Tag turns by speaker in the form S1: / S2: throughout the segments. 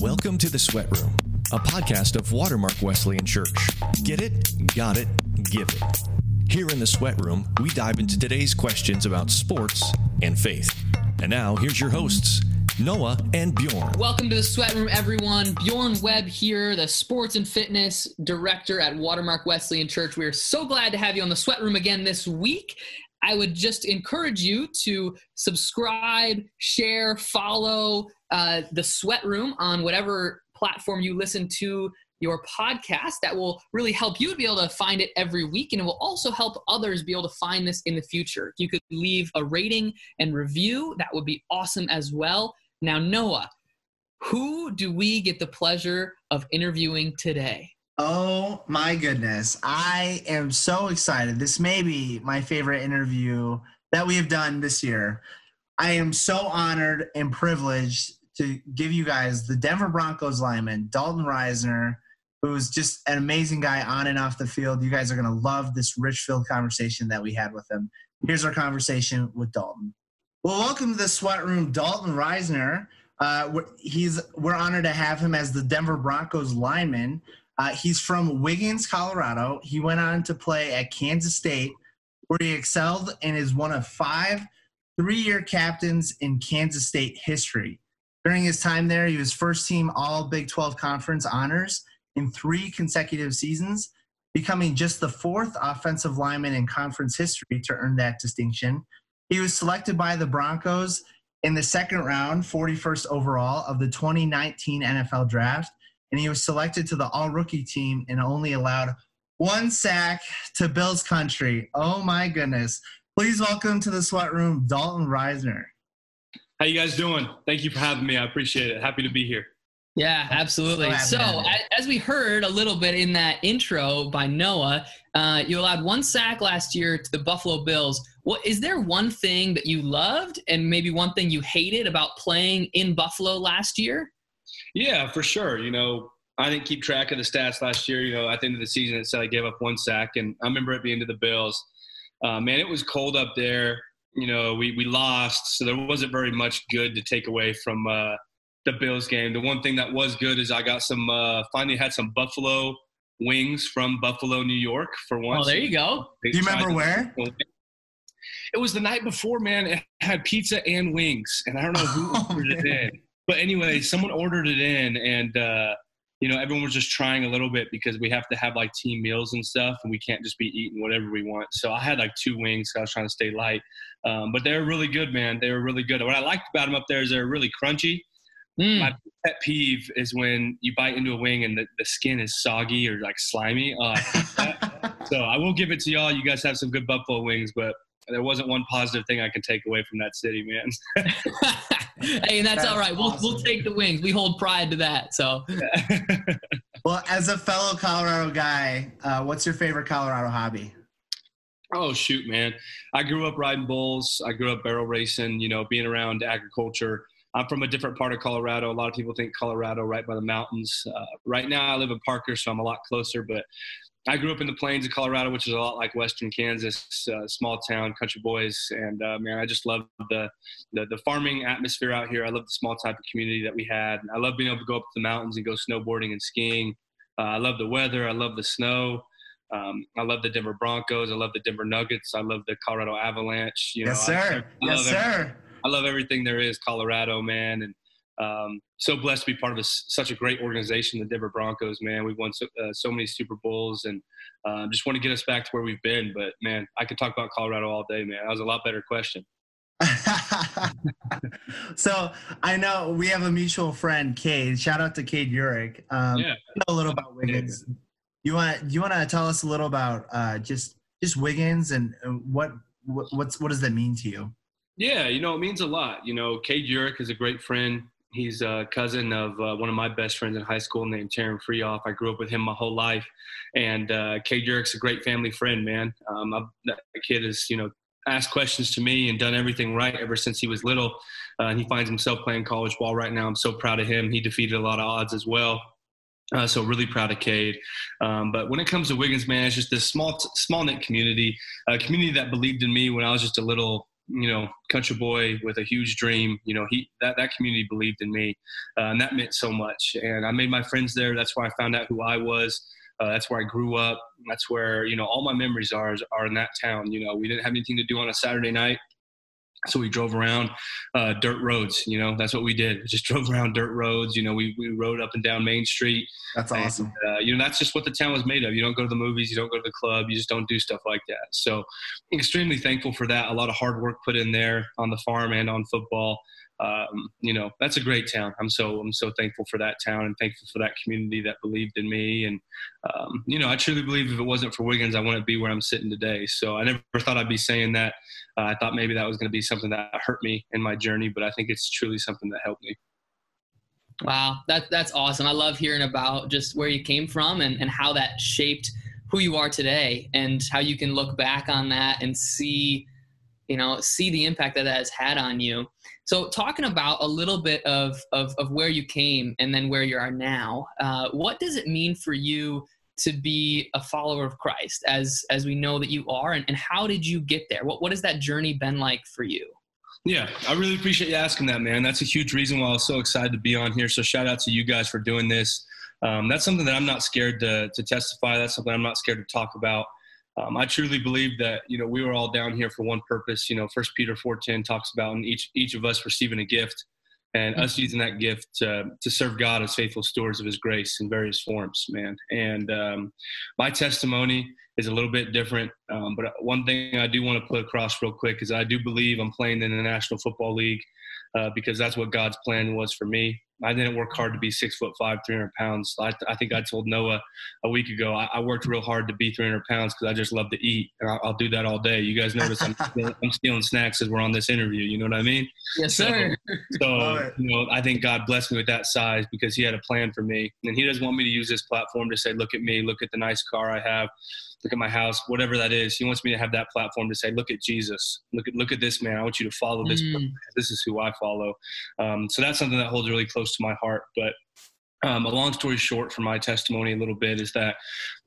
S1: Welcome to the Sweat Room, a podcast of Watermark Wesleyan Church. Get it? Got it? Give it. Here in the Sweat Room, we dive into today's questions about sports and faith. And now, here's your hosts, Noah and Bjorn.
S2: Welcome to the Sweat Room, everyone. Bjorn Webb here, the sports and fitness director at Watermark Wesleyan Church. We are so glad to have you on the Sweat Room again this week. I would just encourage you to subscribe, share, follow uh, the Sweat Room on whatever platform you listen to your podcast. That will really help you to be able to find it every week, and it will also help others be able to find this in the future. You could leave a rating and review, that would be awesome as well. Now, Noah, who do we get the pleasure of interviewing today?
S3: Oh my goodness. I am so excited. This may be my favorite interview that we have done this year. I am so honored and privileged to give you guys the Denver Broncos lineman, Dalton Risner, who's just an amazing guy on and off the field. You guys are going to love this rich filled conversation that we had with him. Here's our conversation with Dalton. Well, welcome to the sweat room, Dalton Risner. Uh, he's, we're honored to have him as the Denver Broncos lineman. Uh, he's from Wiggins, Colorado. He went on to play at Kansas State, where he excelled and is one of five three year captains in Kansas State history. During his time there, he was first team All Big 12 Conference honors in three consecutive seasons, becoming just the fourth offensive lineman in conference history to earn that distinction. He was selected by the Broncos in the second round, 41st overall of the 2019 NFL Draft and he was selected to the all rookie team and only allowed one sack to Bills country. Oh my goodness. Please welcome to the sweat room, Dalton Risner.
S4: How you guys doing? Thank you for having me. I appreciate it. Happy to be here.
S2: Yeah, absolutely. So, as we heard a little bit in that intro by Noah, uh, you allowed one sack last year to the Buffalo Bills. What is there one thing that you loved and maybe one thing you hated about playing in Buffalo last year?
S4: Yeah, for sure. You know, I didn't keep track of the stats last year. You know, at the end of the season, it said I gave up one sack, and I remember it being to the Bills. Uh, man, it was cold up there. You know, we we lost, so there wasn't very much good to take away from uh, the Bills game. The one thing that was good is I got some. Uh, finally, had some Buffalo wings from Buffalo, New York, for once.
S2: Oh, there you go.
S3: Do you remember where?
S4: It was the night before, man. It had pizza and wings, and I don't know who oh, ordered it in. But anyway, someone ordered it in, and uh, you know everyone was just trying a little bit because we have to have like team meals and stuff, and we can't just be eating whatever we want. So I had like two wings. I was trying to stay light, um, but they were really good, man. They were really good. What I liked about them up there is they're really crunchy. Mm. My pet peeve is when you bite into a wing and the, the skin is soggy or like slimy. Uh, so I will give it to y'all. You guys have some good buffalo wings, but there wasn't one positive thing I can take away from that city, man.
S2: hey, that's, that's all right. We'll we'll take the wings. We hold pride to that. So.
S3: well, as a fellow Colorado guy, uh, what's your favorite Colorado hobby?
S4: Oh shoot, man! I grew up riding bulls. I grew up barrel racing. You know, being around agriculture. I'm from a different part of Colorado. A lot of people think Colorado right by the mountains. Uh, right now, I live in Parker, so I'm a lot closer. But I grew up in the plains of Colorado, which is a lot like Western Kansas, uh, small town, country boys, and uh, man, I just love the, the, the farming atmosphere out here. I love the small type of community that we had. I love being able to go up to the mountains and go snowboarding and skiing. Uh, I love the weather. I love the snow. Um, I love the Denver Broncos. I love the Denver Nuggets. I love the Colorado Avalanche.
S3: You know, yes, sir. I, I yes, sir.
S4: I love everything there is Colorado, man, and um, so blessed to be part of a, such a great organization, the Denver Broncos. Man, we've won so, uh, so many Super Bowls, and uh, just want to get us back to where we've been. But man, I could talk about Colorado all day, man. That was a lot better question.
S3: so I know we have a mutual friend, Cade. Shout out to Cade Urich. Um, yeah, know a little about Wiggins. You want you want to tell us a little about uh, just just Wiggins and, and what, what what's what does that mean to you?
S4: Yeah, you know, it means a lot. You know, Cade Urich is a great friend. He's a cousin of uh, one of my best friends in high school named Terran Freeoff. I grew up with him my whole life. And uh, Cade Urich's a great family friend, man. Um, that kid has, you know, asked questions to me and done everything right ever since he was little. Uh, he finds himself playing college ball right now. I'm so proud of him. He defeated a lot of odds as well. Uh, so really proud of Cade. Um, but when it comes to Wiggins, man, it's just this small, small knit community, a community that believed in me when I was just a little you know, country boy with a huge dream. You know, he that that community believed in me, uh, and that meant so much. And I made my friends there. That's where I found out who I was. Uh, that's where I grew up. That's where you know all my memories are are in that town. You know, we didn't have anything to do on a Saturday night. So we drove around uh, dirt roads. You know, that's what we did. We just drove around dirt roads. You know, we, we rode up and down Main Street.
S3: That's awesome.
S4: And, uh, you know, that's just what the town was made of. You don't go to the movies, you don't go to the club, you just don't do stuff like that. So, extremely thankful for that. A lot of hard work put in there on the farm and on football um, you know that's a great town. I'm so I'm so thankful for that town and thankful for that community that believed in me. And um, you know I truly believe if it wasn't for Wiggins, I wouldn't be where I'm sitting today. So I never thought I'd be saying that. Uh, I thought maybe that was going to be something that hurt me in my journey, but I think it's truly something that helped me.
S2: Wow, that that's awesome. I love hearing about just where you came from and, and how that shaped who you are today and how you can look back on that and see you know see the impact that that has had on you so talking about a little bit of of, of where you came and then where you are now uh, what does it mean for you to be a follower of christ as as we know that you are and, and how did you get there what, what has that journey been like for you
S4: yeah, I really appreciate you asking that, man. That's a huge reason why I was so excited to be on here. So shout out to you guys for doing this. Um, that's something that I'm not scared to, to testify. That's something I'm not scared to talk about um, I truly believe that you know we were all down here for one purpose. You know, First Peter four ten talks about each each of us receiving a gift, and mm-hmm. us using that gift to, to serve God as faithful stewards of His grace in various forms, man. And um, my testimony is a little bit different, um, but one thing I do want to put across real quick is I do believe I'm playing in the National Football League uh, because that's what God's plan was for me. I didn't work hard to be six foot five, 300 pounds. I, I think I told Noah a week ago, I, I worked real hard to be 300 pounds because I just love to eat. And I'll, I'll, do that all day. You guys notice I'm, I'm stealing snacks as we're on this interview. You know what I mean?
S2: Yes, sir.
S4: So, so you know, I think God blessed me with that size because he had a plan for me. And he doesn't want me to use this platform to say, look at me, look at the nice car I have look at my house, whatever that is. He wants me to have that platform to say, look at Jesus, look at look at this man. I want you to follow this. Mm. This is who I follow. Um, so that's something that holds really close to my heart. But um, a long story short, for my testimony, a little bit is that,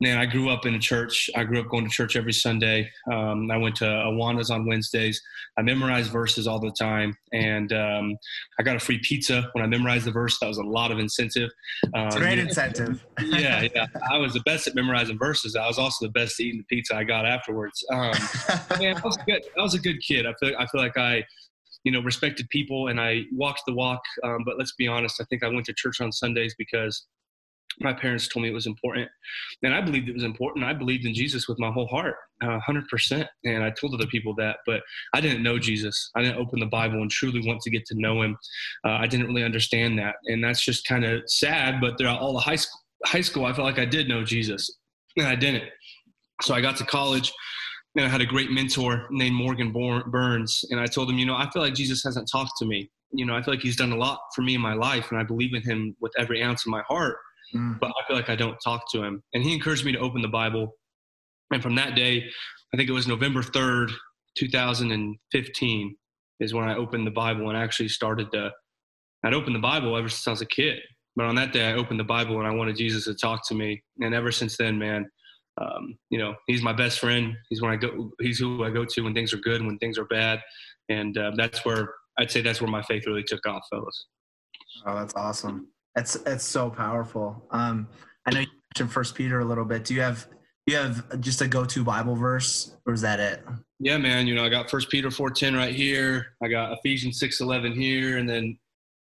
S4: man, I grew up in a church. I grew up going to church every Sunday. Um, I went to Awana's on Wednesdays. I memorized verses all the time, and um, I got a free pizza when I memorized the verse. That was a lot of incentive.
S3: Um, great incentive.
S4: yeah, yeah. I was the best at memorizing verses. I was also the best at eating the pizza I got afterwards. Um, man, I was good. I was a good kid. I feel. I feel like I you know, respected people and I walked the walk. Um, but let's be honest, I think I went to church on Sundays because my parents told me it was important. And I believed it was important. I believed in Jesus with my whole heart, uh, 100%. And I told other people that, but I didn't know Jesus. I didn't open the Bible and truly want to get to know him. Uh, I didn't really understand that. And that's just kind of sad. But throughout all the high school, high school, I felt like I did know Jesus and I didn't. So I got to college and I had a great mentor named Morgan Burns. And I told him, you know, I feel like Jesus hasn't talked to me. You know, I feel like he's done a lot for me in my life, and I believe in him with every ounce of my heart. Mm. But I feel like I don't talk to him. And he encouraged me to open the Bible. And from that day, I think it was November 3rd, 2015, is when I opened the Bible and actually started to. I'd opened the Bible ever since I was a kid. But on that day, I opened the Bible and I wanted Jesus to talk to me. And ever since then, man, um, you know, he's my best friend. He's when I go. He's who I go to when things are good and when things are bad, and uh, that's where I'd say that's where my faith really took off, fellas.
S3: Oh, that's awesome. That's that's so powerful. Um, I know you mentioned First Peter a little bit. Do you have do you have just a go-to Bible verse, or is that it?
S4: Yeah, man. You know, I got First Peter four ten right here. I got Ephesians six eleven here, and then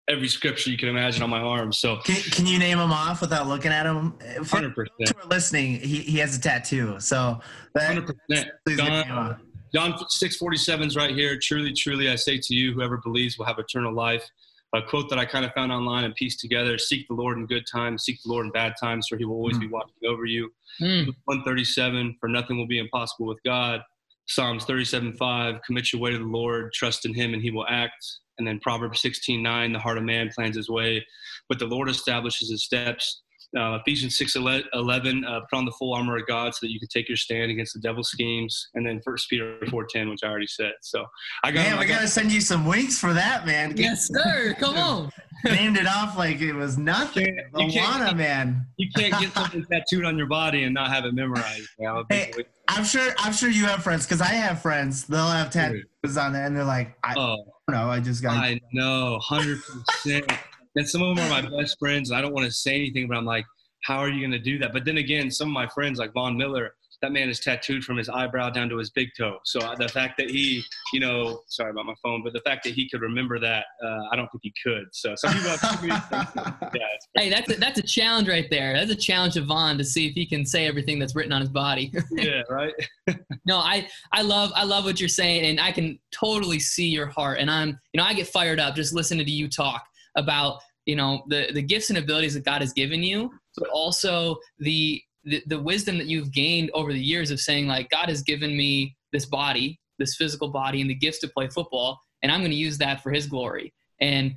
S4: every scripture you can imagine on my arm. So
S3: can, can you name them off without looking at them?
S4: Hundred percent.
S3: Listening, he, he has a tattoo. So
S4: hundred percent. John, John six forty seven is right here. Truly, truly, I say to you, whoever believes will have eternal life. A quote that I kind of found online and pieced together: "Seek the Lord in good times, seek the Lord in bad times, for He will always mm. be watching over you." Mm. One thirty seven: For nothing will be impossible with God. Psalms thirty seven five: Commit your way to the Lord, trust in Him, and He will act. And then Proverbs 16 9, the heart of man plans his way, but the Lord establishes his steps. Uh, Ephesians 6 11, uh, put on the full armor of God so that you can take your stand against the devil's schemes. And then First Peter 4 10, which I already said. So I got.
S3: Man, we got to send you some winks for that, man.
S2: Yes, sir. Come on.
S3: Named it off like it was nothing. You can't, man.
S4: You can't get something tattooed on your body and not have it memorized.
S3: hey, I'm sure. I'm sure you have friends because I have friends. They'll have tattoos on there, and they're like, "I oh, don't know. I just got."
S4: I know, hundred percent. And some of them are my best friends. And I don't want to say anything, but I'm like, how are you going to do that? But then again, some of my friends, like Von Miller, that man is tattooed from his eyebrow down to his big toe. So uh, the fact that he, you know, sorry about my phone, but the fact that he could remember that, uh, I don't think he could. So some people have
S2: yeah, Hey, that's a, that's a challenge right there. That's a challenge to Von to see if he can say everything that's written on his body.
S4: yeah, right.
S2: no, I I love I love what you're saying, and I can totally see your heart. And I'm you know I get fired up just listening to you talk about you know the the gifts and abilities that God has given you, but also the the, the wisdom that you've gained over the years of saying like God has given me this body, this physical body, and the gifts to play football, and I'm going to use that for His glory. And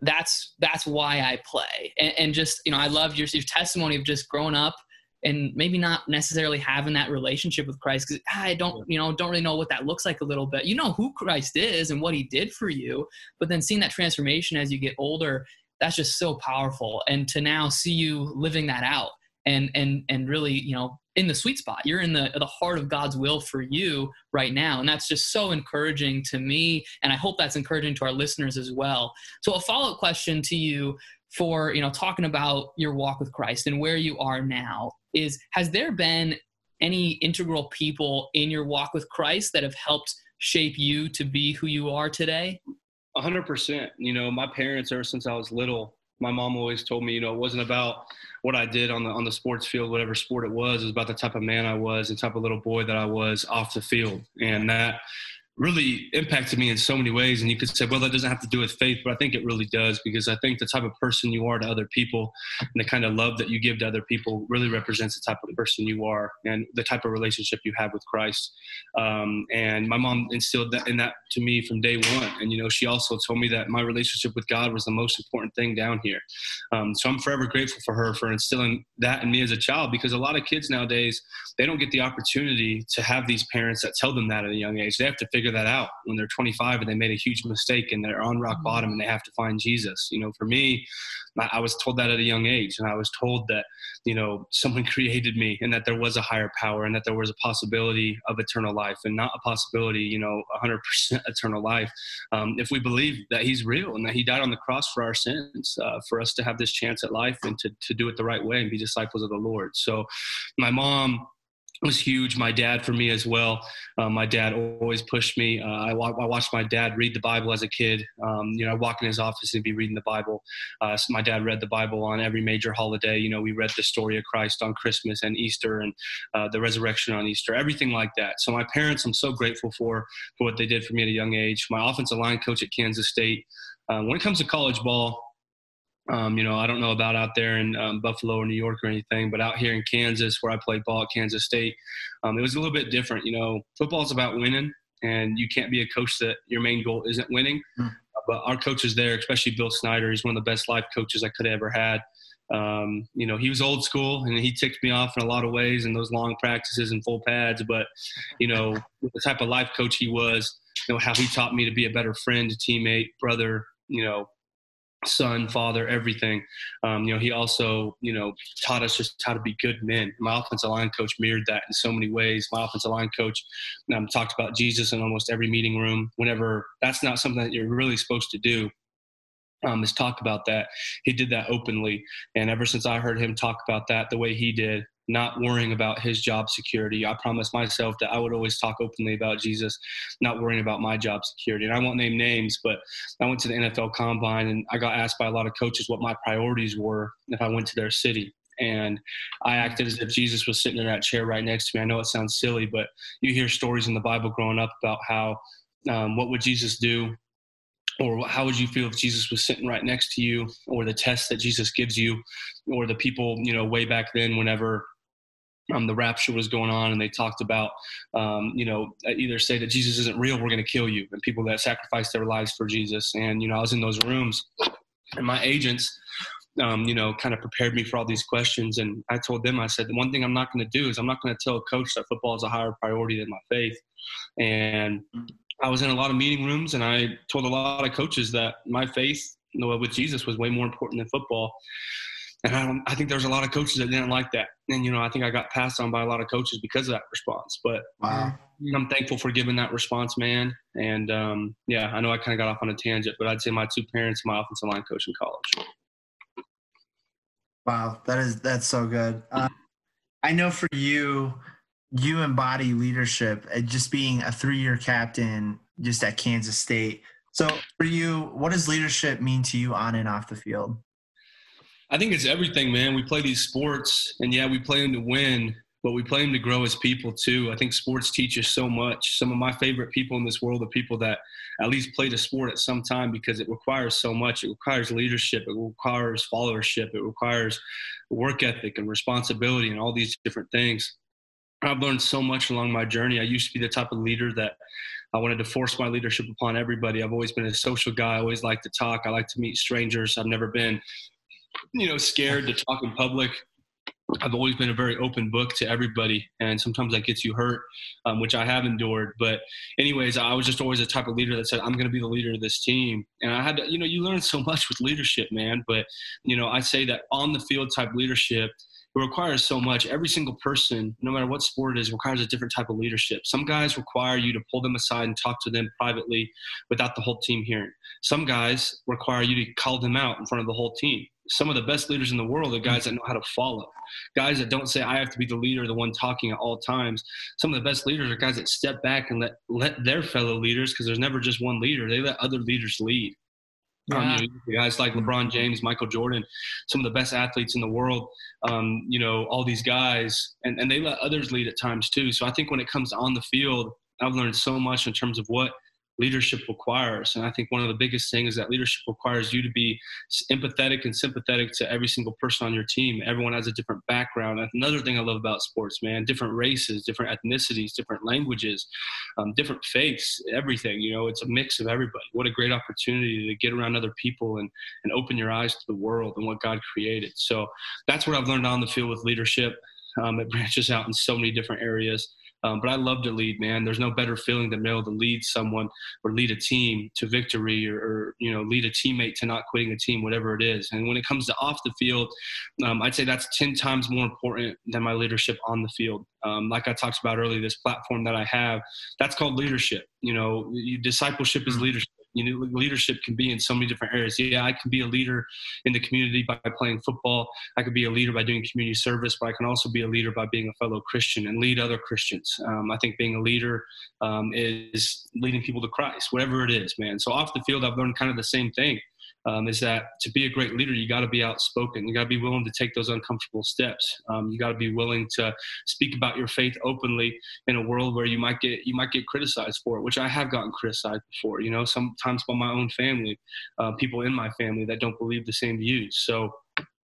S2: that's that's why I play. And, and just you know, I love your your testimony of just growing up and maybe not necessarily having that relationship with Christ because I don't, you know, don't really know what that looks like a little bit. You know who Christ is and what He did for you, but then seeing that transformation as you get older that's just so powerful. And to now see you living that out and and and really you know in the sweet spot. You're in the the heart of god's will for you right now and that's just so encouraging to me and i hope that's encouraging to our listeners as well. So a follow-up question to you for you know talking about your walk with christ and where you are now is has there been any integral people in your walk with christ that have helped shape you to be who you are today
S4: hundred percent. You know, my parents ever since I was little, my mom always told me, you know, it wasn't about what I did on the on the sports field, whatever sport it was. It was about the type of man I was, the type of little boy that I was off the field, and that really impacted me in so many ways. And you could say, well, that doesn't have to do with faith, but I think it really does because I think the type of person you are to other people and the kind of love that you give to other people really represents the type of person you are and the type of relationship you have with Christ. Um, and my mom instilled that in that to me from day one. And, you know, she also told me that my relationship with God was the most important thing down here. Um, so I'm forever grateful for her for instilling that in me as a child because a lot of kids nowadays, they don't get the opportunity to have these parents that tell them that at a young age. They have to figure that out when they're 25 and they made a huge mistake and they're on rock mm-hmm. bottom and they have to find Jesus. You know, for me, I was told that at a young age, and I was told that, you know, someone created me and that there was a higher power and that there was a possibility of eternal life and not a possibility, you know, 100% eternal life. Um, if we believe that He's real and that He died on the cross for our sins, uh, for us to have this chance at life and to, to do it the right way and be disciples of the Lord. So, my mom, was huge. My dad for me as well. Um, my dad always pushed me. Uh, I, I, watched my dad read the Bible as a kid. Um, you know, I walk in his office and be reading the Bible. Uh, so my dad read the Bible on every major holiday. You know, we read the story of Christ on Christmas and Easter and uh, the resurrection on Easter, everything like that. So my parents, I'm so grateful for for what they did for me at a young age. My offensive line coach at Kansas State. Uh, when it comes to college ball, um, you know, I don't know about out there in um, Buffalo or New York or anything, but out here in Kansas, where I played ball at Kansas State, um, it was a little bit different. You know, football is about winning, and you can't be a coach that your main goal isn't winning. Mm. But our coaches there, especially Bill Snyder, he's one of the best life coaches I could have ever had. Um, you know, he was old school and he ticked me off in a lot of ways in those long practices and full pads. But, you know, the type of life coach he was, you know, how he taught me to be a better friend, teammate, brother, you know, son, father, everything. Um, you know, he also, you know, taught us just how to be good men. My offensive line coach mirrored that in so many ways. My offensive line coach um, talked about Jesus in almost every meeting room. Whenever that's not something that you're really supposed to do, um, is talk about that. He did that openly, and ever since I heard him talk about that the way he did, not worrying about his job security. I promised myself that I would always talk openly about Jesus, not worrying about my job security. And I won't name names, but I went to the NFL combine and I got asked by a lot of coaches what my priorities were if I went to their city. And I acted as if Jesus was sitting in that chair right next to me. I know it sounds silly, but you hear stories in the Bible growing up about how um, what would Jesus do or how would you feel if Jesus was sitting right next to you, or the test that Jesus gives you, or the people, you know, way back then, whenever um, the rapture was going on, and they talked about, um, you know, either say that Jesus isn't real, we're going to kill you, and people that sacrificed their lives for Jesus. And you know, I was in those rooms, and my agents um, you know, kind of prepared me for all these questions. And I told them, I said, the one thing I'm not going to do is I'm not going to tell a coach that football is a higher priority than my faith. And I was in a lot of meeting rooms and I told a lot of coaches that my faith with Jesus was way more important than football. And I, don't, I think there's a lot of coaches that didn't like that. And, you know, I think I got passed on by a lot of coaches because of that response. But wow. I'm thankful for giving that response, man. And um, yeah, I know I kind of got off on a tangent, but I'd say my two parents, my offensive line coach in college.
S3: Wow, that is that's so good. Uh, I know for you, you embody leadership. Just being a three-year captain, just at Kansas State. So for you, what does leadership mean to you on and off the field?
S4: I think it's everything, man. We play these sports, and yeah, we play them to win, but we play them to grow as people too. I think sports teach us so much. Some of my favorite people in this world are people that at least played a sport at some time because it requires so much. It requires leadership, it requires followership, it requires work ethic and responsibility and all these different things. I've learned so much along my journey. I used to be the type of leader that I wanted to force my leadership upon everybody. I've always been a social guy. I always like to talk. I like to meet strangers. I've never been you know scared to talk in public I've always been a very open book to everybody, and sometimes that gets you hurt, um, which I have endured. But, anyways, I was just always the type of leader that said, "I'm going to be the leader of this team." And I had to, you know, you learn so much with leadership, man. But, you know, I say that on the field type leadership, it requires so much. Every single person, no matter what sport it is, requires a different type of leadership. Some guys require you to pull them aside and talk to them privately without the whole team hearing. Some guys require you to call them out in front of the whole team. Some of the best leaders in the world are guys that know how to follow. Guys that don't say I have to be the leader, the one talking at all times. Some of the best leaders are guys that step back and let let their fellow leaders, because there's never just one leader. They let other leaders lead. Yeah. Um, you know, guys like LeBron James, Michael Jordan, some of the best athletes in the world. Um, you know, all these guys, and, and they let others lead at times too. So I think when it comes on the field, I've learned so much in terms of what leadership requires. And I think one of the biggest things is that leadership requires you to be empathetic and sympathetic to every single person on your team. Everyone has a different background. Another thing I love about sports, man. Different races, different ethnicities, different languages, um, different faiths, everything. You know, it's a mix of everybody. What a great opportunity to get around other people and, and open your eyes to the world and what God created. So that's what I've learned on the field with leadership. Um, it branches out in so many different areas. Um, but I love to lead, man. There's no better feeling than being able to lead someone or lead a team to victory or, or, you know, lead a teammate to not quitting a team, whatever it is. And when it comes to off the field, um, I'd say that's 10 times more important than my leadership on the field. Um, like I talked about earlier, this platform that I have, that's called leadership. You know, discipleship is mm. leadership you know leadership can be in so many different areas. Yeah i can be a leader in the community by playing football. I could be a leader by doing community service but i can also be a leader by being a fellow christian and lead other christians. Um, i think being a leader um, is leading people to christ whatever it is man. So off the field i've learned kind of the same thing um, is that to be a great leader, you got to be outspoken. You got to be willing to take those uncomfortable steps. Um, you got to be willing to speak about your faith openly in a world where you might get you might get criticized for it, which I have gotten criticized before. You know, sometimes by my own family, uh, people in my family that don't believe the same views. So,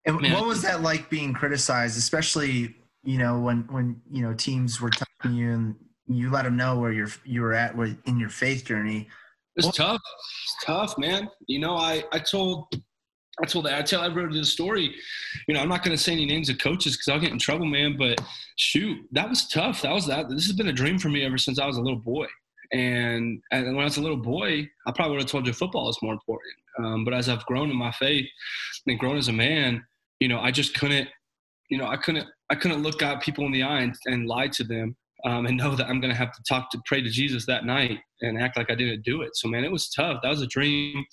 S3: and man, what was that like being criticized, especially you know when when you know teams were telling you and you let them know where you're you were at in your faith journey
S4: it's tough. It's tough, man. You know, I, I told I told I tell everybody the story. You know, I'm not going to say any names of coaches because I'll get in trouble, man. But shoot, that was tough. That was that. This has been a dream for me ever since I was a little boy. And, and when I was a little boy, I probably would have told you football is more important. Um, but as I've grown in my faith and grown as a man, you know, I just couldn't, you know, I couldn't, I couldn't look at people in the eye and, and lie to them um, and know that I'm going to have to talk to pray to Jesus that night and act like I didn't do it. So man, it was tough. That was a dream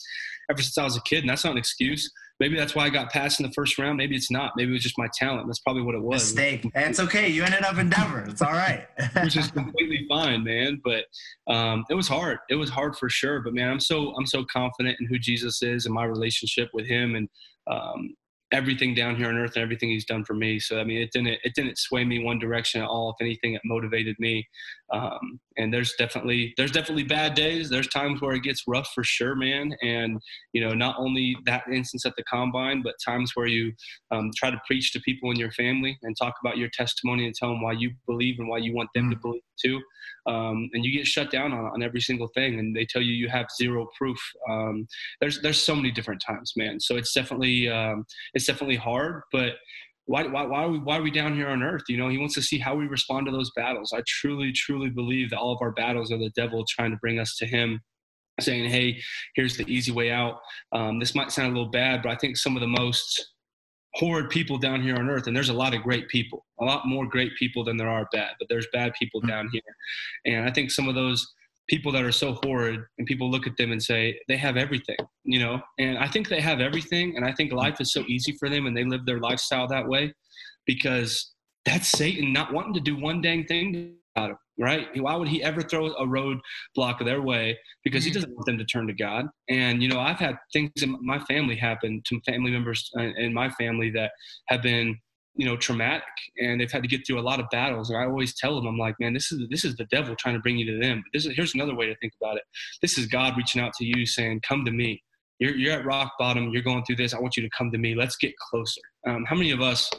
S4: ever since I was a kid, and that's not an excuse. Maybe that's why I got passed in the first round. Maybe it's not. Maybe it was just my talent. That's probably what it was.
S3: Mistake. It's okay. You ended up in Denver. It's all right.
S4: Which is completely fine, man. But um, it was hard. It was hard for sure. But man, I'm so I'm so confident in who Jesus is and my relationship with Him, and um, everything down here on earth and everything he's done for me. So I mean, it didn't it didn't sway me one direction at all. If anything, it motivated me. Um, and there's definitely there's definitely bad days. There's times where it gets rough for sure, man. And you know, not only that instance at the combine, but times where you um, try to preach to people in your family and talk about your testimony and tell them why you believe and why you want them mm. to believe too. Um, and you get shut down on, on every single thing, and they tell you you have zero proof. Um, there's there's so many different times, man. So it's definitely um, it's definitely hard, but why, why, why, are we, why are we down here on earth? You know, he wants to see how we respond to those battles. I truly, truly believe that all of our battles are the devil trying to bring us to him, saying, hey, here's the easy way out. Um, this might sound a little bad, but I think some of the most horrid people down here on earth, and there's a lot of great people, a lot more great people than there are bad, but there's bad people mm-hmm. down here. And I think some of those people that are so horrid and people look at them and say they have everything you know? And i think they have everything and i think life is so easy for them and they live their lifestyle that way because that's satan not wanting to do one dang thing about it right? Why would he ever throw a roadblock their way? Because he mm-hmm. doesn't want them to turn to god. And you know i've had things in my family happen to family members uh, in my family that have been you know traumatic and they've had to get through a lot of battles and i always tell them i'm like man this is this is the devil trying to bring you to them. But this is here's another way to think about it. This is god reaching out to you saying come to me. You're, you're at rock bottom. You're going through this. I want you to come to me. Let's get closer. Um, how many of us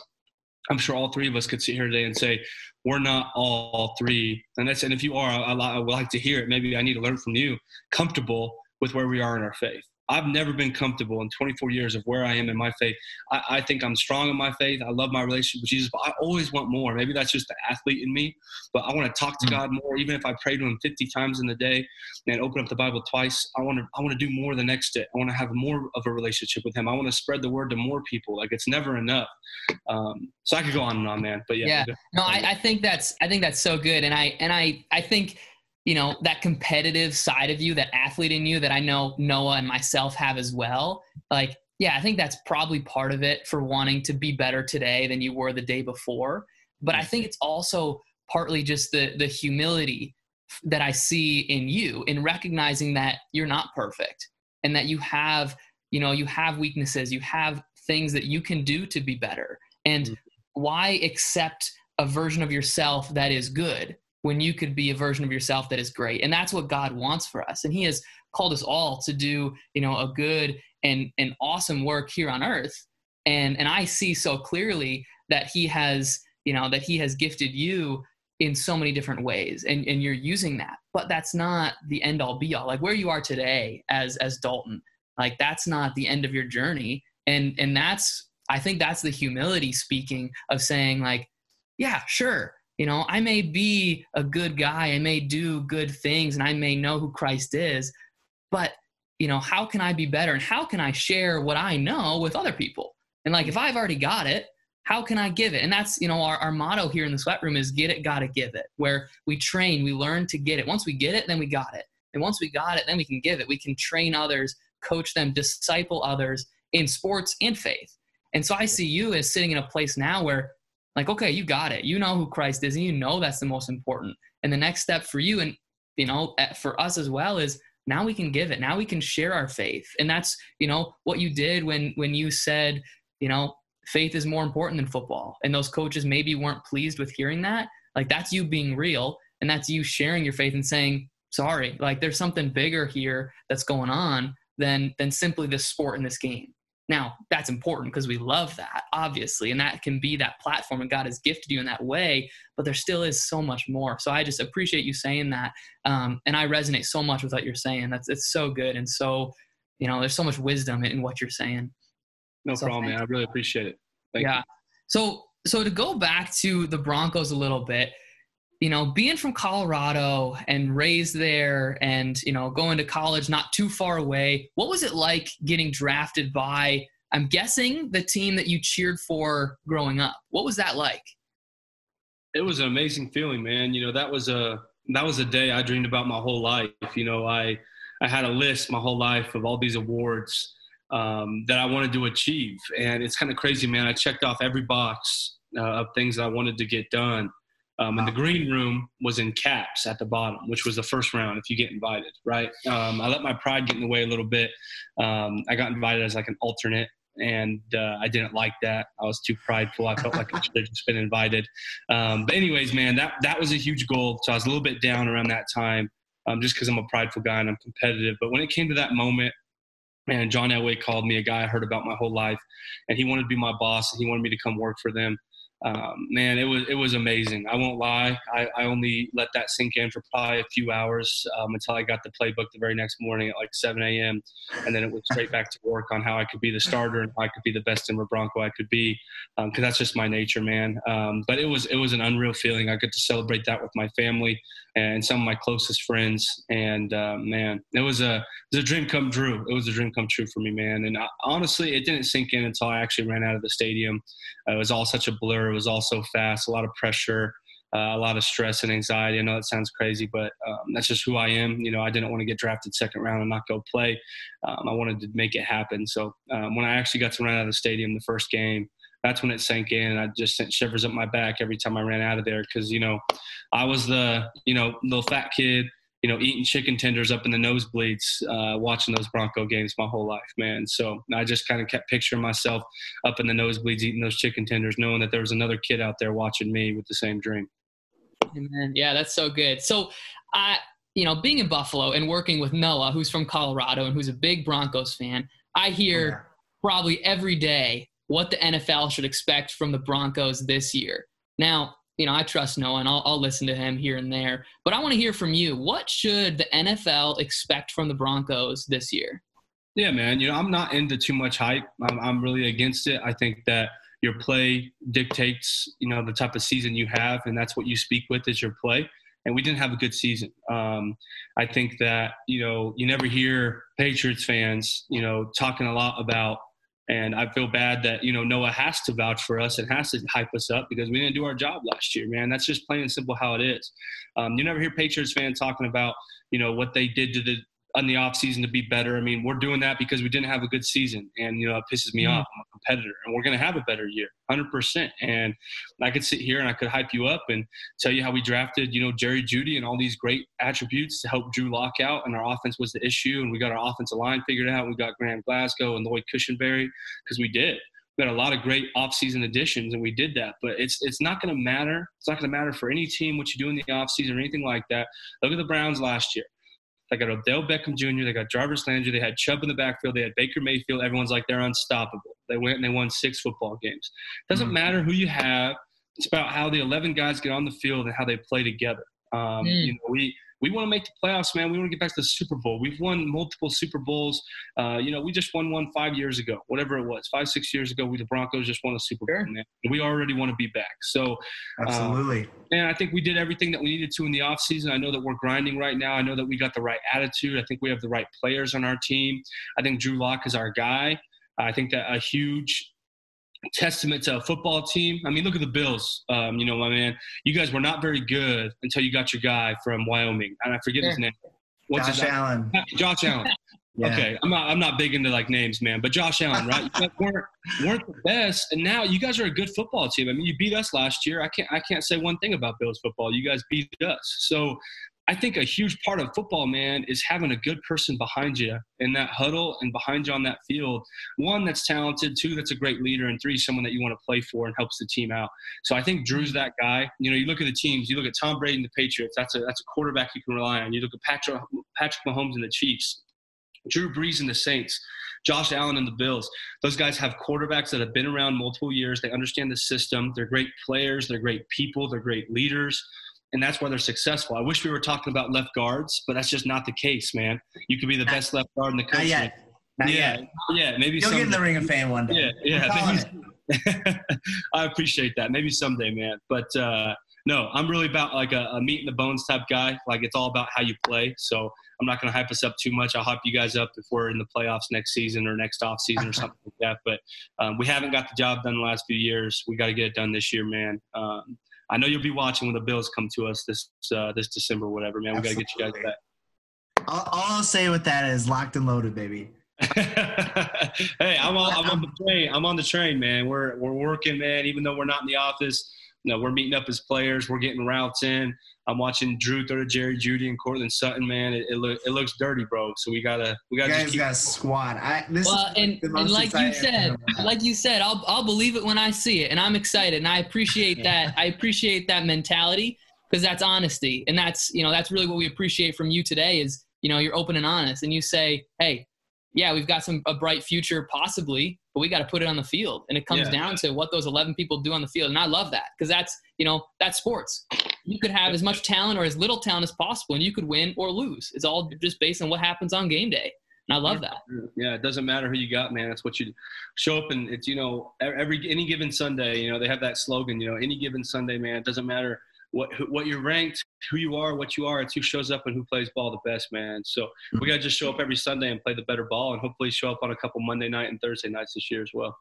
S4: i'm sure all three of us could sit here today and say we're not all three. And that's and if you are I, I would like to hear it. Maybe i need to learn from you comfortable with where we are in our faith I've never been comfortable in 24 years of where I am in my faith. I, I, think I'm strong in my faith. I love my relationship with Jesus, but I always want more. Maybe that's just the athlete in me, but I want to talk to mm. God more. Even if I pray to Him 50 times in the day and open up the Bible twice, I want to. I want to do more the next day. I want to have more of a relationship with Him. I want to spread the word to more people. Like it's never enough. Um, so I could go on and on, man. But yeah.
S2: Yeah. No, I, I think that's. I think that's so good, and I and I I think you know that competitive side of you that athlete in you that i know noah and myself have as well. Like yeah i think that's probably part of it for wanting to be better today than you were the day before. But i think it's also partly just the the humility that i see in you in recognizing that you're not perfect and that you have you know you have weaknesses you have things that you can do to be better. And mm-hmm. why accept a version of yourself that is good when you could be a version of yourself that is great. And that's what god wants for us. And he has called us all to do you know a good and and awesome work here on earth. And and i see so clearly that he has you know that he has gifted you in so many different ways. And and you're using that. But that's not the end all be all. Like where you are today as as dalton like that's not the end of your journey. And and that's i think that's the humility speaking of saying like yeah sure you know, I may be a good guy, I may do good things, and I may know who Christ is, but you know, how can I be better and how can I share what I know with other people? And like, if I've already got it, how can I give it? And that's, you know, our, our motto here in the sweat room is get it, gotta give it, where we train, we learn to get it. Once we get it, then we got it. And once we got it, then we can give it. We can train others, coach them, disciple others in sports and faith. And so I see you as sitting in a place now where like okay you got it. You know who christ is and you know that's the most important. And the next step for you and you know for us as well is now we can give it. Now we can share our faith. And that's you know what you did when when you said you know faith is more important than football. And those coaches maybe weren't pleased with hearing that. Like that's you being real and that's you sharing your faith and saying sorry like there's something bigger here that's going on than than simply this sport and this game now, that's important because we love that, obviously, and that can be that platform, and God has gifted you in that way, but there still is so much more. So I just appreciate you saying that. Um, and I resonate so much with what you're saying. That's it's so good. And so, you know, there's so much wisdom in what you're saying.
S4: No so problem, man. I really appreciate it. Thank
S2: yeah.
S4: You.
S2: So, so to go back to the Broncos a little bit, you know, being from Colorado and raised there and, you know, going to college not too far away, what was it like getting drafted by, I'm guessing, the team that you cheered for growing up? What was that like?
S4: It was an amazing feeling, man. You know, that was a that was a day I dreamed about my whole life. You know, I I had a list my whole life of all these awards um, that I wanted to achieve, and it's kind of crazy, man. I checked off every box uh, of things that I wanted to get done um, and the green room was in caps at the bottom, which was the first round if you get invited, right? Um, I let my pride get in the way a little bit. Um, I got invited as like an alternate, and uh, I didn't like that. I was too prideful. I felt like I should have just been invited. Um, but anyways, man, that that was a huge goal. So I was a little bit down around that time, um, just because I'm a prideful guy and I'm competitive. But when it came to that moment, man, John Elway called me, a guy I heard about my whole life, and he wanted to be my boss and he wanted me to come work for them. Um, man, it was it was amazing. I won't lie. I, I only let that sink in for probably a few hours um, until I got the playbook the very next morning at like 7 a.m. And then it went straight back to work on how I could be the starter and how I could be the best Denver Bronco I could be, because um, that's just my nature, man. Um, but it was it was an unreal feeling. I got to celebrate that with my family and some of my closest friends. And uh, man, it was a it was a dream come true. It was a dream come true for me, man. And I, honestly, it didn't sink in until I actually ran out of the stadium. Uh, it was all such a blur. It was all so fast, a lot of pressure. Uh, a lot of stress and anxiety. I know that sounds crazy, but um, that's just who I am. You know, I didn't want to get drafted second round and not go play. Um, I wanted to make it happen. So um, when I actually got to run out of the stadium the first game, that's when it sank in and I just sent shivers up my back every time I ran out of there because you know I was the you know little fat kid you know eating chicken tenders up in the nosebleeds uh, watching those Bronco games my whole life man so I just kind of kept picturing myself up in the nosebleeds eating those chicken tenders knowing that there was another kid out there watching me with the same dream
S2: Amen. yeah that's so good so I you know being in Buffalo and working with Noah who's from Colorado and who's a big Broncos fan I hear oh, yeah. probably every day what the NFL should expect from the Broncos this year. Now, you know, I trust Noah and I'll, I'll listen to him here and there, but I want to hear from you. What should the NFL expect from the Broncos this year?
S4: Yeah, man. You know, I'm not into too much hype. I'm, I'm really against it. I think that your play dictates, you know, the type of season you have, and that's what you speak with is your play. And we didn't have a good season. Um, I think that you know you never hear Patriots fans, you know, talking a lot about and I feel bad that, you know, Noah has to vouch for us and has to hype us up because we didn't do our job last year, man. That's just plain and simple how it is. Um, you never hear Patriots fans talking about, you know, what they did to the in the off season to be better. I mean, we're doing that because we didn't have a good season, and you know, it pisses me mm-hmm. off. I'm a competitor, and we're going to have a better year, 100%. And I could sit here and I could hype you up and tell you how we drafted, you know, Jerry Jeudy and all these great attributes to help Drew Lock out, and our offense was the issue, and we got our offensive line figured out. We got Graham Glasgow and Lloyd Cushenberry because we did. We got a lot of great offseason additions, and we did that. But it's it's not going to matter. It's not going to matter for any team what you do in the offseason or anything like that. Look at the Browns last year. They got Odell Beckham Jr. They got Jarvis Landry. They had Chubb in the backfield. They had Baker Mayfield. Everyone's like they're unstoppable. They went and they won six football games. Doesn't mm-hmm. matter who you have. It's about how the 11 guys get on the field and how they play together. Um, mm. You know, we we want to make the playoffs, man. We want to get back to the Super Bowl. We've won multiple Super Bowls. Uh, you know, we just won one five years ago, whatever it was, five six years ago. We the Broncos just won a Super Bowl, man. We already want to be back. So,
S3: uh, absolutely.
S4: and I think we did everything that we needed to in the offseason. I know that we're grinding right now. I know that we got the right attitude. I think we have the right players on our team. I think Drew Lock is our guy. I think that a huge testament to a football team. I mean, look at the Bills. Um, you know, my man, you guys were not very good until you got your guy from Wyoming, and I forget his name.
S3: What's Josh his Allen.
S4: Josh Allen. yeah. Okay, I'm not I'm not big into like names, man, but Josh Allen, right? You weren't weren't the best, and now you guys are a good football team. I mean, you beat us last year. I can't I can't say one thing about Bills football. You guys beat us. So I think a huge part of football, man, is having a good person behind you in that huddle and behind you on that field. One that's talented, two that's a great leader, and three someone that you want to play for and helps the team out. So I think Drew's that guy. You know, you look at the teams. You look at Tom Brady and the Patriots. That's a that's a quarterback you can rely on. You look at Patrick Patrick Mahomes and the Chiefs. Drew Brees and the Saints. Josh Allen and the Bills. Those guys have quarterbacks that have been around multiple years. They understand the system. They're great players. They're great people. They're great leaders and that's why they're successful. I wish we were talking about left guards, but that's just not the case, man. You could be the best left guard in the country.
S3: Not yet. Not
S4: yeah,
S3: yet.
S4: yeah, maybe.
S3: You'll
S4: someday.
S3: get in the Ring of Fame one
S4: day. Yeah, yeah. I appreciate that. Maybe someday, man. But uh, no, I'm really about like a, a meat and the bones type guy. Like it's all about how you play. So I'm not going to hype us up too much. I'll hype you guys up if we're in the playoffs next season or next off season or something like that. But um, we haven't got the job done the last few years. We got to get it done this year, man. Um, I know you'll be watching when the Bills come to us this uh, this December, whatever. Man, we got to get you guys back.
S3: All, all, I'll say with that is locked and loaded, baby.
S4: hey, I'm on, I'm on the train. I'm on the train, man. We're we're working, man. Even though we're not in the office, you know, we're meeting up as players. We're getting routes in. I'm watching Drew throw to Jerry Jeudy and Courtland Sutton. Man, it, it, look, it looks dirty, bro. So we gotta we gotta.
S3: You
S4: guys keep-
S3: got squad. I, this
S2: well, and, and like you said, like you said, I'll I'll believe it when I see it, and I'm excited, and I appreciate that. I appreciate that mentality because that's honesty, and that's you know that's really what we appreciate from you today is you know you're open and honest, and you say, hey, yeah, we've got some a bright future possibly, but we got to put it on the field. And it comes
S4: Yeah.
S2: down to what those 11 people do on the field. And I love that because that's, you know, that's sports. You could have as much talent or as little talent as possible, and you could win or lose. It's all just based on what happens on game day. And I love that.
S4: Yeah, it doesn't matter who you got, man. That's what you show up and it's you know every any given Sunday, you know they have that slogan, you know, any given Sunday, man. It doesn't matter what what you're ranked, who you are, what you are. It's who shows up and who plays ball the best, man. So we gotta just show up every Sunday and play the better ball, and hopefully show up on a couple Monday night and Thursday nights this year as well.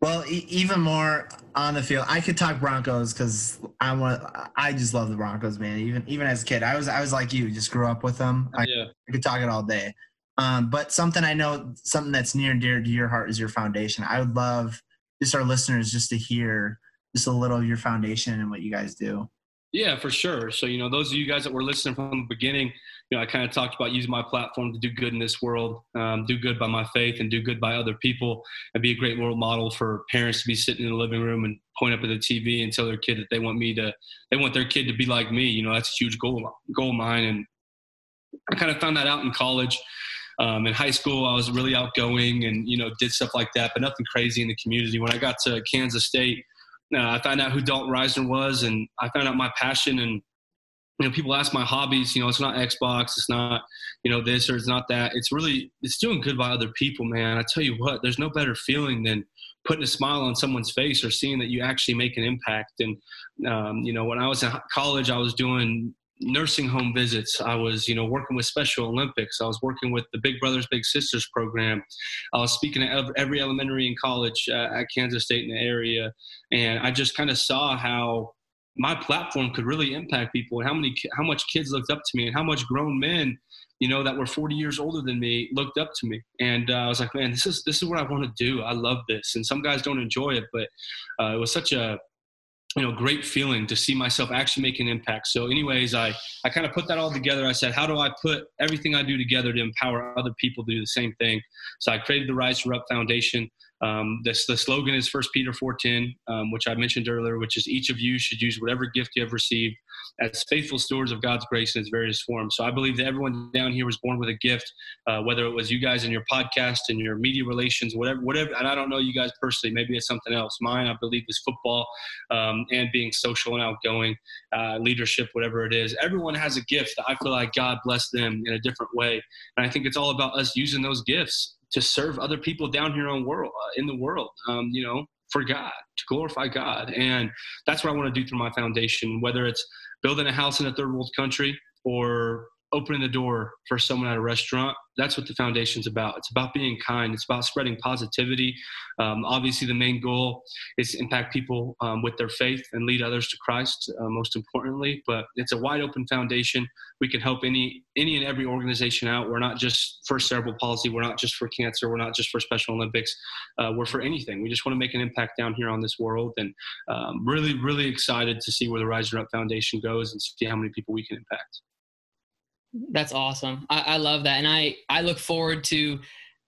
S3: Well, e- even more on the field, I could talk Broncos because I want. I just love the Broncos, man. Even even as a kid, I was I was like you, just grew up with them. I,
S4: Yeah,
S3: I could talk it all day. Um, but something I know, something that's near and dear to your heart is your foundation. I would love just our listeners just to hear just a little of your foundation and what you guys do.
S4: Yeah, for sure. So, you know, those of you guys that were listening from the beginning, you know, I kind of talked about using my platform to do good in this world, um, do good by my faith and do good by other people and be a great role model for parents to be sitting in the living room and point up at the TV and tell their kid that they want me to, they want their kid to be like me. You know, that's a huge goal, goal of mine. And I kind of found that out in college. Um, in high school, I was really outgoing and, you know, did stuff like that, but nothing crazy in the community. When I got to Kansas State, uh, I found out who Dalton Risner was, and I found out my passion. And you know, people ask my hobbies. You know, it's not Xbox, it's not you know this or it's not that. It's really it's doing good by other people, man. I tell you what, there's no better feeling than putting a smile on someone's face or seeing that you actually make an impact. And um, you know, when I was in college, I was doing nursing home visits. I was, you know, working with Special Olympics. I was working with the Big Brothers Big Sisters program. I was speaking at every elementary and college uh, at Kansas State in the area, and I just kind of saw how my platform could really impact people and how many how much kids looked up to me and how much grown men you know that were 40 years older than me looked up to me and uh, i was like man this is this is what i want to do i love this and some guys don't enjoy it but uh, it was such a you know great feeling to see myself actually make an impact. So anyways i i kind of put that all together. I said how do i put everything i do together to empower other people to do the same thing? So i created the Risner Up foundation um, this, the slogan is First Peter 4:10, um, which I mentioned earlier, which is each of you should use whatever gift you have received as faithful stewards of God's grace in its various forms. So I believe that everyone down here was born with a gift, uh, whether it was you guys in your podcast and your media relations, whatever, whatever. And I don't know you guys personally. Maybe it's something else. Mine, I believe, is football um, and being social and outgoing, uh, leadership, whatever it is. Everyone has a gift that I feel like God blessed them in a different way, and I think it's all about us using those gifts to serve other people down here on world uh, in the world. Um, you know, for God to glorify God, and that's what I want to do through my foundation. Whether it's building a house in a third world country or opening the door for someone at a restaurant that's what the foundation's about. It's about being kind. It's about spreading positivity. Um, obviously the main goal is to impact people um, with their faith and lead others to christ uh, most importantly but it's a wide open foundation. We can help any any and every organization out. We're not just for cerebral palsy. We're not just for cancer. We're not just for special olympics. Uh, we're for anything. We just want to make an impact down here on this world and um, really really excited to see where the rise up foundation goes and see how many people we can impact
S2: That's awesome. I, I love that, and I I look forward to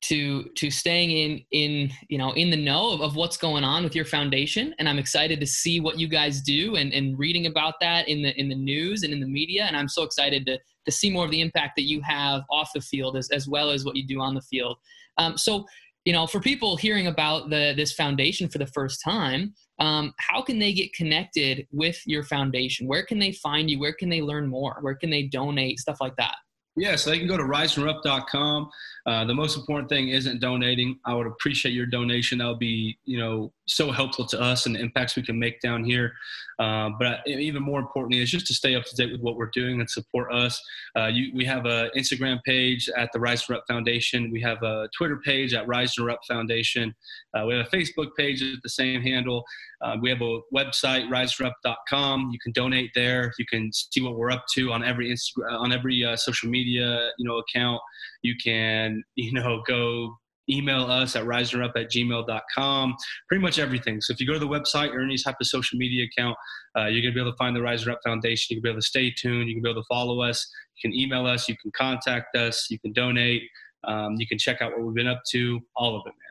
S2: to to staying in in you know in the know of, of what's going on with your foundation. And i'm excited to see what you guys do and, and reading about that in the in the news and in the media. And i'm so excited to to see more of the impact that you have off the field as, as well as what you do on the field. Um, so you know for people hearing about the this foundation for the first time um, how can they get connected with your foundation? Where can they find you? Where can they learn more? Where can they donate? Stuff like that.
S4: Yeah, so they can go to risnerup.com. Uh, the most important thing isn't donating. I would appreciate your donation. That would be, you know, so helpful to us and the impacts we can make down here. Uh, but even more importantly, is just to stay up to date with what we're doing and support us. Uh, you, we have an Instagram page at the Risner Up Foundation. We have a Twitter page at Risner Up Foundation. Uh, we have a Facebook page at the same handle. Uh, we have a website, risnerup.com. You can donate there. You can see what we're up to on every Instagram, on every social media, you know, account. You can, you know, go email us at risnerup at gmail.com. Pretty much everything. So if you go to the website or any type of social media account, uh, you're going to be able to find the Risner Up Foundation. You can be able to stay tuned. You can be able to follow us. You can email us. You can contact us. You can donate. Um, you can check out what we've been up to. All of it, man.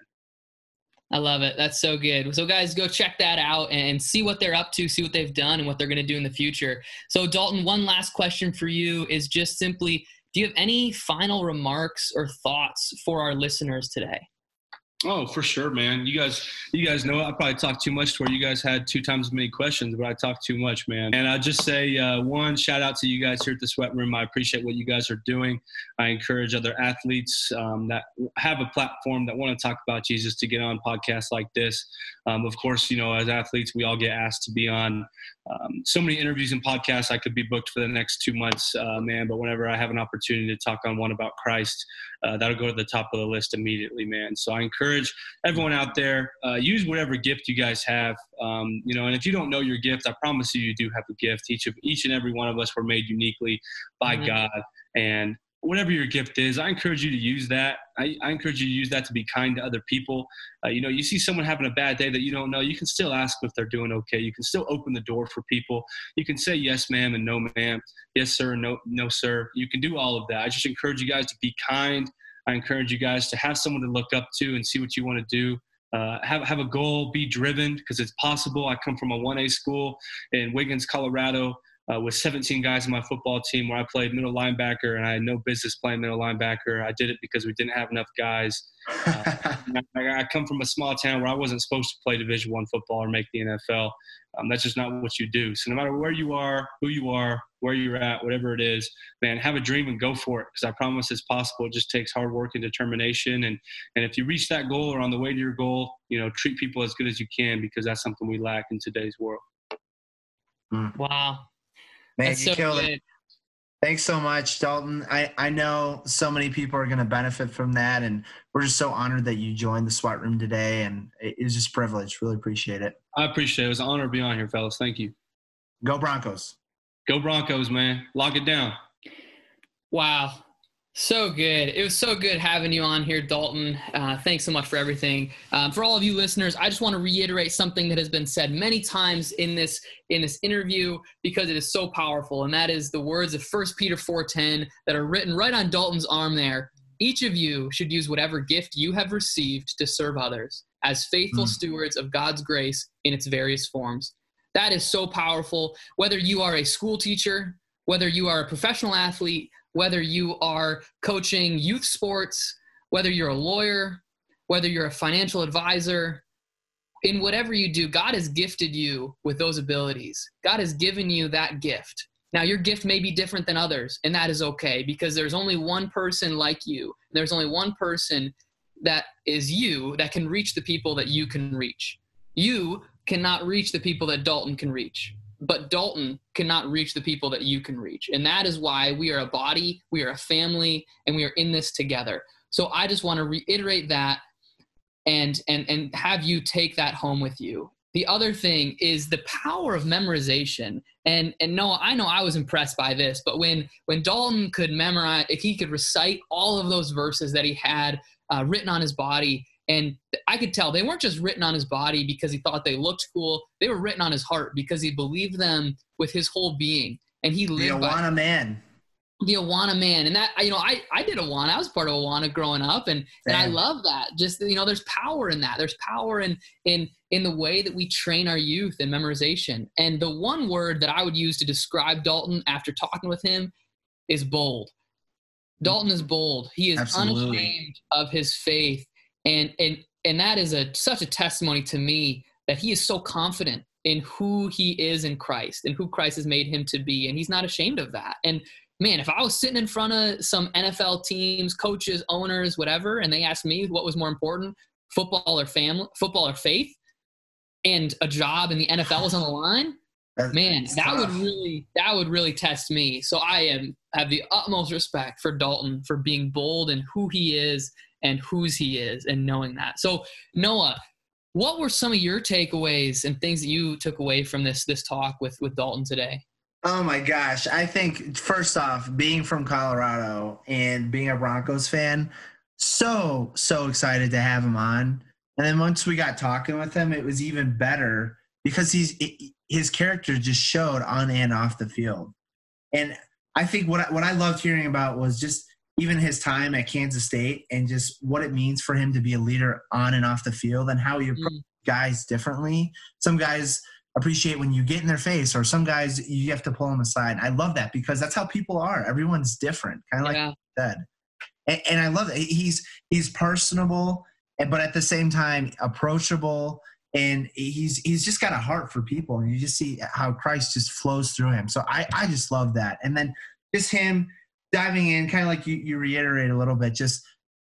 S2: I love it. That's so good. So, guys, go check that out and see what they're up to, see what they've done, and what they're going to do in the future. So, Dalton, one last question for you is just simply do you have any final remarks or thoughts for our listeners today?
S4: Oh, for sure, man. You guys, you guys know I probably talked too much to where you guys had two times as many questions, but I talked too much, man. And I just say uh, one shout out to you guys here at the Sweat Room. I appreciate what you guys are doing. I encourage other athletes um, that have a platform that want to talk about Jesus to get on podcasts like this. Um, of course, you know, as athletes, we all get asked to be on um, so many interviews and podcasts. I could be booked for the next two months, uh, man. But whenever I have an opportunity to talk on one about Christ, uh, that'll go to the top of the list immediately, man. So I encourage everyone out there uh, use whatever gift you guys have. Um, you know, and if you don't know your gift, I promise you, you do have a gift. Each of each and every one of us were made uniquely by mm-hmm. God, and whatever your gift is, I encourage you to use that. I, I encourage you to use that to be kind to other people. Uh, you know, you see someone having a bad day that you don't know, you can still ask if they're doing okay. You can still open the door for people. You can say yes, ma'am, and no, ma'am, yes, sir, and no, no, sir. You can do all of that. I just encourage you guys to be kind. I encourage you guys to have someone to look up to and see what you want to do. Uh, have have a goal, be driven because it's possible. I come from a 1A school in Wiggins, Colorado uh, with 17 guys on my football team where I played middle linebacker and I had no business playing middle linebacker. I did it because we didn't have enough guys. Uh, I, I, come from a small town where I wasn't supposed to play Division One football or make the NFL. Um, that's just not what you do. So no matter where you are, who you are, where you're at, whatever it is, man, have a dream and go for it. Because I promise it's possible. It just takes hard work and determination. And and if you reach that goal or on the way to your goal, you know, treat people as good as you can because that's something we lack in today's world.
S2: Wow,
S3: Man, That's you so killed good. it. Thanks so much, Dalton. I, I know so many people are going to benefit from that, and we're just so honored that you joined the Sweat Room today, and it was just a privilege. Really appreciate it.
S4: I appreciate it. It was an honor to be on here, fellas. Thank you.
S3: Go Broncos.
S4: Go Broncos, man. Lock it down.
S2: Wow. So good. It was so good having you on here, Dalton. Uh, thanks so much for everything. Um, for all of you listeners, I just want to reiterate something that has been said many times in this in this interview because it is so powerful, and that is the words of 1 Peter 4:10 that are written right on Dalton's arm there. Each of you should use whatever gift you have received to serve others as faithful mm. stewards of God's grace in its various forms. That is so powerful. Whether you are a school teacher, whether you are a professional athlete, whether you are coaching youth sports, whether you're a lawyer, whether you're a financial advisor, in whatever you do, God has gifted you with those abilities. God has given you that gift. Now, your gift may be different than others, and that is okay because there's only one person like you. There's only one person that is you that can reach the people that you can reach. You cannot reach the people that Dalton can reach but Dalton cannot reach the people that you can reach. And that is why we are a body, we are a family, and we are in this together. So I just want to reiterate that and and and have you take that home with you. The other thing is the power of memorization. And and Noah, I know I was impressed by this, but when when Dalton could memorize, if he could recite all of those verses that he had uh, written on his body, and I could tell they weren't just written on his body because he thought they looked cool. They were written on his heart because he believed them with his whole being. And he lived
S3: the Awana man.
S2: The Awana man. And that, you know, I, I did Awana. I was part of Awana growing up. And, and I love that. Just, you know, there's power in that. There's power in, in, in the way that we train our youth in memorization. And the one word that I would use to describe Dalton after talking with him is bold. Dalton is bold. He is Absolutely. unashamed of his faith and and and that is a such a testimony to me that he is so confident in who he is in Christ and who Christ has made him to be. And he's not ashamed of that. And man if I was sitting in front of some NFL teams coaches owners whatever and they asked me what was more important football or family football or faith and a job in the NFL was on the line man that would really that would really test me. So i am have the utmost respect for dalton for being bold and who he is and whose he is and knowing that. So, Noah, what were some of your takeaways and things that you took away from this this talk with with Dalton today?
S3: Oh my gosh, I think first off, being from Colorado and being a Broncos fan, so so excited to have him on. And then once we got talking with him, it was even better because he's his character just showed on and off the field. And I think what I, what I loved hearing about was just even his time at Kansas State and just what it means for him to be a leader on and off the field and how he approach mm. guys differently. Some guys appreciate when you get in their face, or some guys you have to pull them aside. I love that because that's how people are. Everyone's different, kind of yeah. like you said. And, and I love that he's he's personable but at the same time approachable and he's he's just got a heart for people and you just see how christ just flows through him so i i just love that and then just him diving in kind of like you, you reiterate a little bit just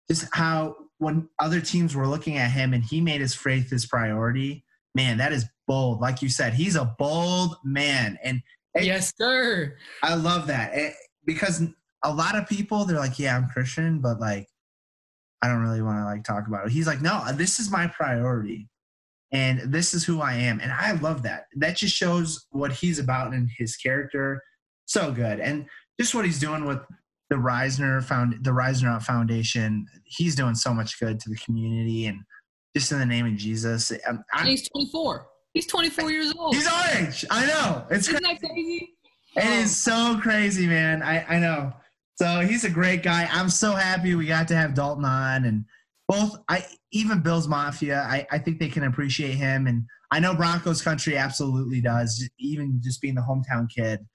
S3: just how when other teams were looking at him and he made his faith his priority man that is bold like you said he's a bold man and
S2: yes sir
S3: i love that it, because a lot of people they're like yeah i'm christian but like i don't really want to like talk about it he's like no this is my priority and this is who I am. And I love that. That just shows what he's about in his character. So good. And just what he's doing with the Risner found the Risner Foundation. He's doing so much good to the community and just in the name of Jesus.
S2: I'm, I'm, he's 24. He's 24 years old.
S3: He's our age. I know. It's
S2: Isn't crazy. that crazy?
S3: It oh. is so crazy, man. I, I know. So he's a great guy. I'm so happy we got to have Dalton on and both I even Bills Mafia, I, I think they can appreciate him and I know Broncos country absolutely does, even just being the hometown kid.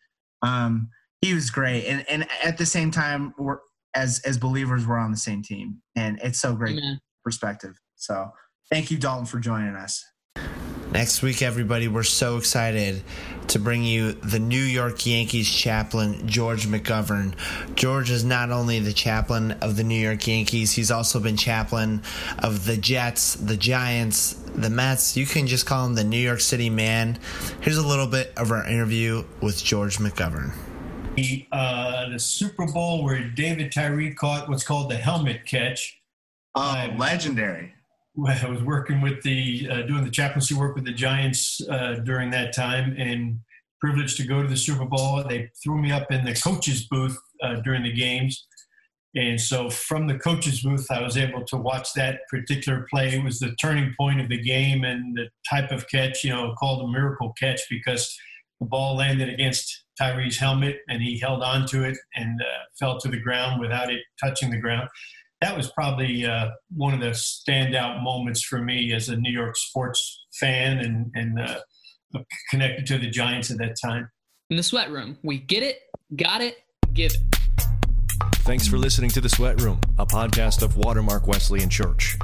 S3: Um, he was great. And and at the same time we're as as believers we're on the same team. And it's so great Amen. perspective. So thank you, Dalton, for joining us.
S5: Next week, everybody, we're so excited to bring you the New York Yankees chaplain, George McGovern. George is not only the chaplain of the New York Yankees, he's also been chaplain of the Jets, the Giants, the Mets. You can just call him the New York City man. Here's a little bit of our interview with George McGovern.
S6: The, uh, the Super Bowl where David Tyree caught what's called the helmet catch.
S3: Oh, legendary.
S6: I was working with the uh, doing the chaplaincy work with the Giants uh, during that time, and privileged to go to the Super Bowl. They threw me up in the coaches booth uh, during the games, and so from the coaches booth, I was able to watch that particular play. It was the turning point of the game and the type of catch, you know, called a miracle catch because the ball landed against Tyree's helmet, and he held on to it and uh, fell to the ground without it touching the ground that was probably uh, one of the standout moments for me as a New York sports fan and, and uh, connected to the Giants at that time.
S2: In the sweat room, we get it, got it, give it.
S1: Thanks for listening to The Sweat Room, a podcast of Watermark Wesleyan Church.